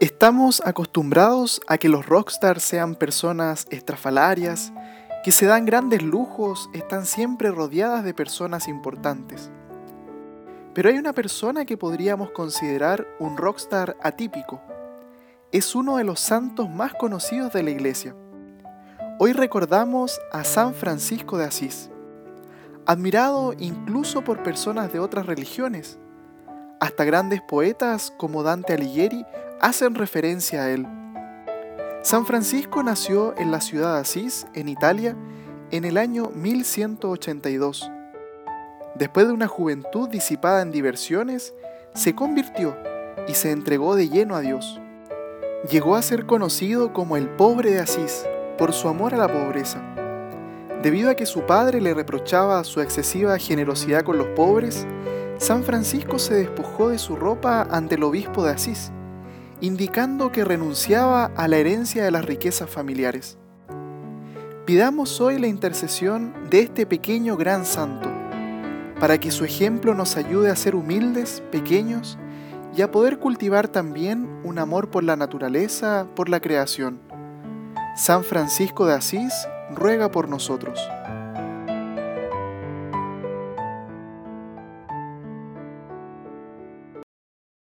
Estamos acostumbrados a que los rockstars sean personas estrafalarias, que se dan grandes lujos, están siempre rodeadas de personas importantes. Pero hay una persona que podríamos considerar un rockstar atípico. Es uno de los santos más conocidos de la iglesia. Hoy recordamos a San Francisco de Asís, admirado incluso por personas de otras religiones. Hasta grandes poetas como Dante Alighieri hacen referencia a él. San Francisco nació en la ciudad de Asís, en Italia, en el año 1182. Después de una juventud disipada en diversiones, se convirtió y se entregó de lleno a Dios. Llegó a ser conocido como el pobre de Asís por su amor a la pobreza. Debido a que su padre le reprochaba su excesiva generosidad con los pobres, San Francisco se despojó de su ropa ante el obispo de Asís indicando que renunciaba a la herencia de las riquezas familiares. Pidamos hoy la intercesión de este pequeño gran santo, para que su ejemplo nos ayude a ser humildes, pequeños, y a poder cultivar también un amor por la naturaleza, por la creación. San Francisco de Asís ruega por nosotros.